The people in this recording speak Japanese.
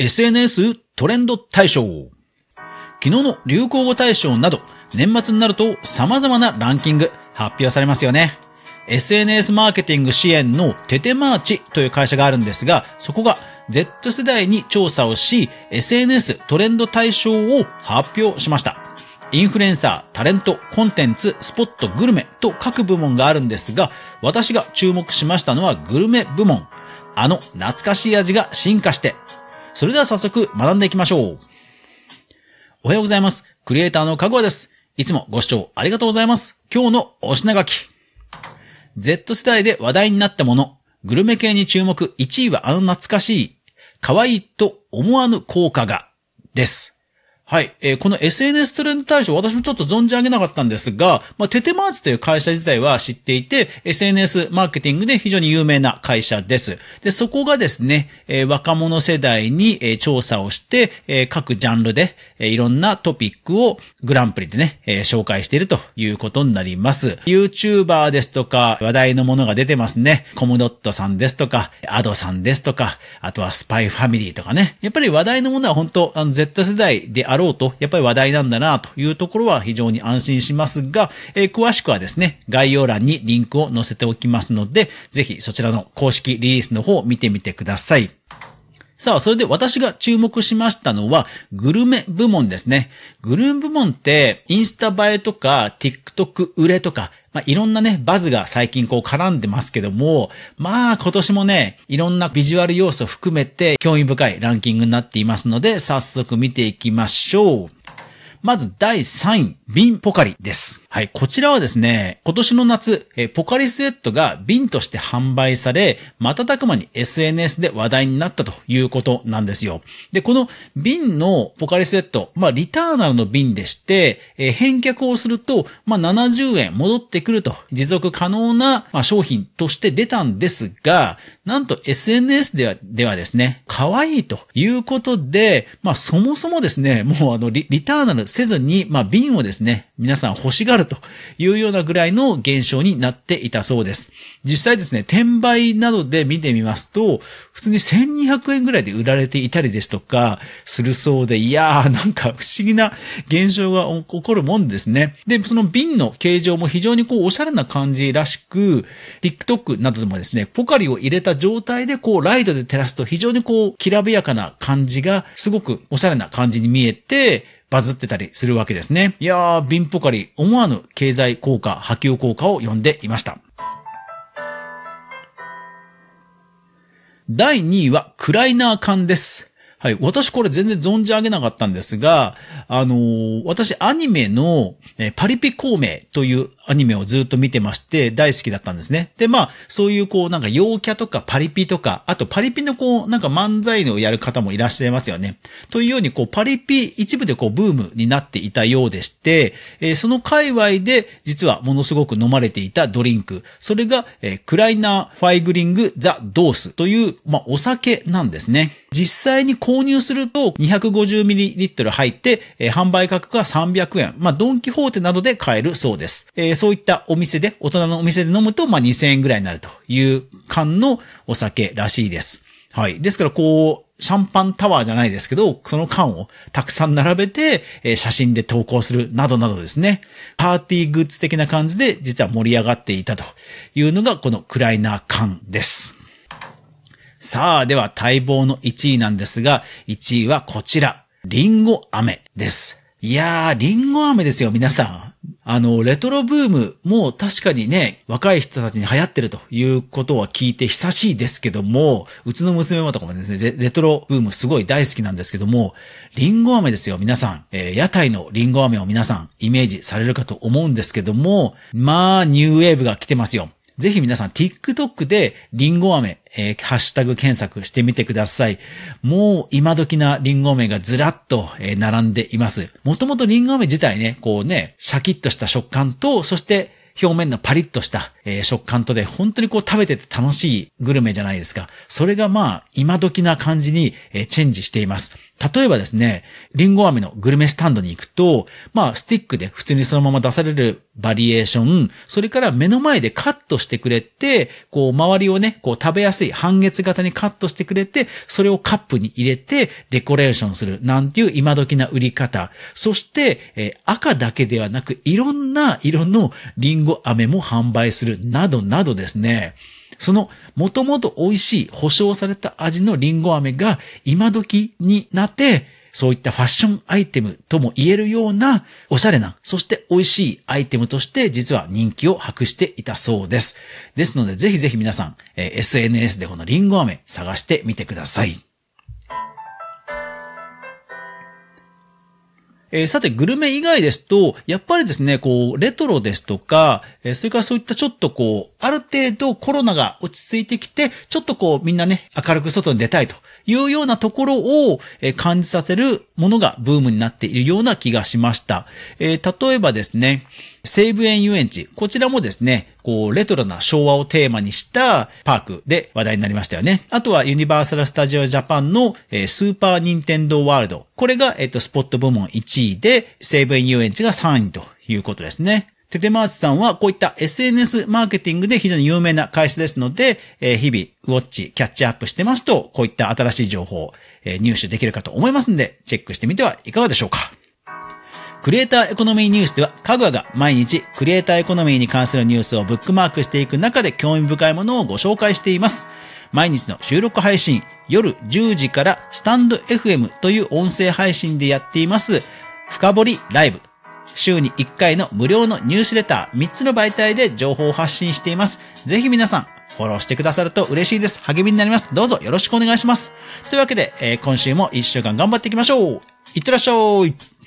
SNS トレンド大賞。昨日の流行語大賞など、年末になると様々なランキング発表されますよね。SNS マーケティング支援のテテマーチという会社があるんですが、そこが Z 世代に調査をし、SNS トレンド大賞を発表しました。インフルエンサー、タレント、コンテンツ、スポット、グルメと各部門があるんですが、私が注目しましたのはグルメ部門。あの懐かしい味が進化して。それでは早速学んでいきましょう。おはようございます。クリエイターのかぐわです。いつもご視聴ありがとうございます。今日のお品書き。Z 世代で話題になったもの。グルメ系に注目1位はあの懐かしい。可愛いと思わぬ効果が。です。はい。えー、この SNS トレンド大賞、私もちょっと存じ上げなかったんですが、まあ、テテマーチという会社自体は知っていて、SNS マーケティングで非常に有名な会社です。で、そこがですね、えー、若者世代に、えー、調査をして、え各ジャンルで、えいろんなトピックをグランプリでね、え紹介しているということになります。YouTuber ですとか、話題のものが出てますね。コムドットさんですとか、アドさんですとか、あとはスパイファミリーとかね。やっぱり話題のものは本当、あの、Z 世代であるろうと、やっぱり話題なんだなというところは非常に安心しますが、えー、詳しくはですね、概要欄にリンクを載せておきますので、ぜひそちらの公式リリースの方を見てみてください。さあ、それで私が注目しましたのは、グルメ部門ですね。グルメ部門って、インスタ映えとか、TikTok 売れとか、まあ、いろんなね、バズが最近こう絡んでますけども、まあ今年もね、いろんなビジュアル要素を含めて興味深いランキングになっていますので、早速見ていきましょう。まず第3位、瓶ポカリです。はい、こちらはですね、今年の夏、えポカリスエットが瓶として販売され、瞬く間に SNS で話題になったということなんですよ。で、この瓶のポカリスエット、まあ、リターナルの瓶でして、え返却をすると、まあ、70円戻ってくると、持続可能な、ま商品として出たんですが、なんと SNS では、ではですね、可愛いということで、まあ、そもそもですね、もうあのリ、リターナルせずに、まあ、瓶をですね、皆さん欲しがるというようなぐらいの現象になっていたそうです。実際ですね、転売などで見てみますと、普通に1200円ぐらいで売られていたりですとか、するそうで、いやー、なんか不思議な現象が起こるもんですね。で、その瓶の形状も非常にこう、おしゃれな感じらしく、TikTok などでもですね、ポカリを入れた状態でこう、ライトで照らすと非常にこう、きらびやかな感じが、すごくおしゃれな感じに見えて、バズってたりするわけですね。いやー、ビンポカリ、思わぬ経済効果、波及効果を読んでいました。第2位は、クライナー缶です。はい。私これ全然存じ上げなかったんですが、あのー、私アニメの、パリピ孔明というアニメをずっと見てまして大好きだったんですね。で、まあ、そういうこうなんか陽キャとかパリピとか、あとパリピのこうなんか漫才のやる方もいらっしゃいますよね。というようにこうパリピ一部でこうブームになっていたようでして、えー、その界隈で実はものすごく飲まれていたドリンク。それが、えー、クライナーファイグリングザ・ドースという、まあ、お酒なんですね。実際に購入すると 250ml 入って、えー、販売価格が300円。まあ、ドンキホーテなどで買えるそうです。えー、そういったお店で、大人のお店で飲むと、まあ、2000円ぐらいになるという缶のお酒らしいです。はい。ですから、こう、シャンパンタワーじゃないですけど、その缶をたくさん並べて、えー、写真で投稿するなどなどですね。パーティーグッズ的な感じで実は盛り上がっていたというのがこのクライナー缶です。さあ、では待望の1位なんですが、1位はこちら。リンゴ飴です。いやー、リンゴ飴ですよ、皆さん。あの、レトロブームも確かにね、若い人たちに流行ってるということは聞いて久しいですけども、うちの娘もとかもですねレ、レトロブームすごい大好きなんですけども、リンゴ飴ですよ、皆さん。えー、屋台のリンゴ飴を皆さんイメージされるかと思うんですけども、まあ、ニューウェーブが来てますよ。ぜひ皆さん TikTok でリンゴ飴、えー、ハッシュタグ検索してみてください。もう今時なリンゴ飴がずらっと、え、並んでいます。もともとリンゴ飴自体ね、こうね、シャキッとした食感と、そして表面のパリッとしたえー、食感とで本当にこう食べてて楽しいグルメじゃないですか。それがまあ、今時な感じに、えー、チェンジしています。例えばですね、リンゴ飴のグルメスタンドに行くと、まあ、スティックで普通にそのまま出されるバリエーション、それから目の前でカットしてくれて、こう、周りをね、こう食べやすい半月型にカットしてくれて、それをカップに入れてデコレーションする、なんていう今時な売り方。そして、えー、赤だけではなく、いろんな色のリンゴ飴も販売する、などなどですね。その、もともと美味しい、保証された味のリンゴ飴が今時になって、そういったファッションアイテムとも言えるような、おしゃれな、そして美味しいアイテムとして実は人気を博していたそうです。ですので、ぜひぜひ皆さん、え SNS でこのリンゴ飴探してみてください。えー、さて、グルメ以外ですと、やっぱりですね、こう、レトロですとか、えー、それからそういったちょっとこう、ある程度コロナが落ち着いてきて、ちょっとこう、みんなね、明るく外に出たいと。いうようなところを、感じさせるものがブームになっているような気がしました。えー、例えばですね、西武園遊園地。こちらもですね、こう、レトロな昭和をテーマにしたパークで話題になりましたよね。あとはユニバーサル・スタジオ・ジャパンの、えー、スーパー・ニンテンドー・ワールド。これが、えっ、ー、と、スポット部門1位で、西武園遊園地が3位ということですね。テテマーチさんはこういった SNS マーケティングで非常に有名な会社ですので、えー、日々ウォッチ、キャッチアップしてますと、こういった新しい情報を、えー、入手できるかと思いますので、チェックしてみてはいかがでしょうか。クリエイターエコノミーニュースでは、かぐわが毎日クリエイターエコノミーに関するニュースをブックマークしていく中で興味深いものをご紹介しています。毎日の収録配信、夜10時からスタンド FM という音声配信でやっています、深掘りライブ。週に1回の無料のニュースレター3つの媒体で情報を発信しています。ぜひ皆さん、フォローしてくださると嬉しいです。励みになります。どうぞよろしくお願いします。というわけで、えー、今週も1週間頑張っていきましょう。いってらっしゃい。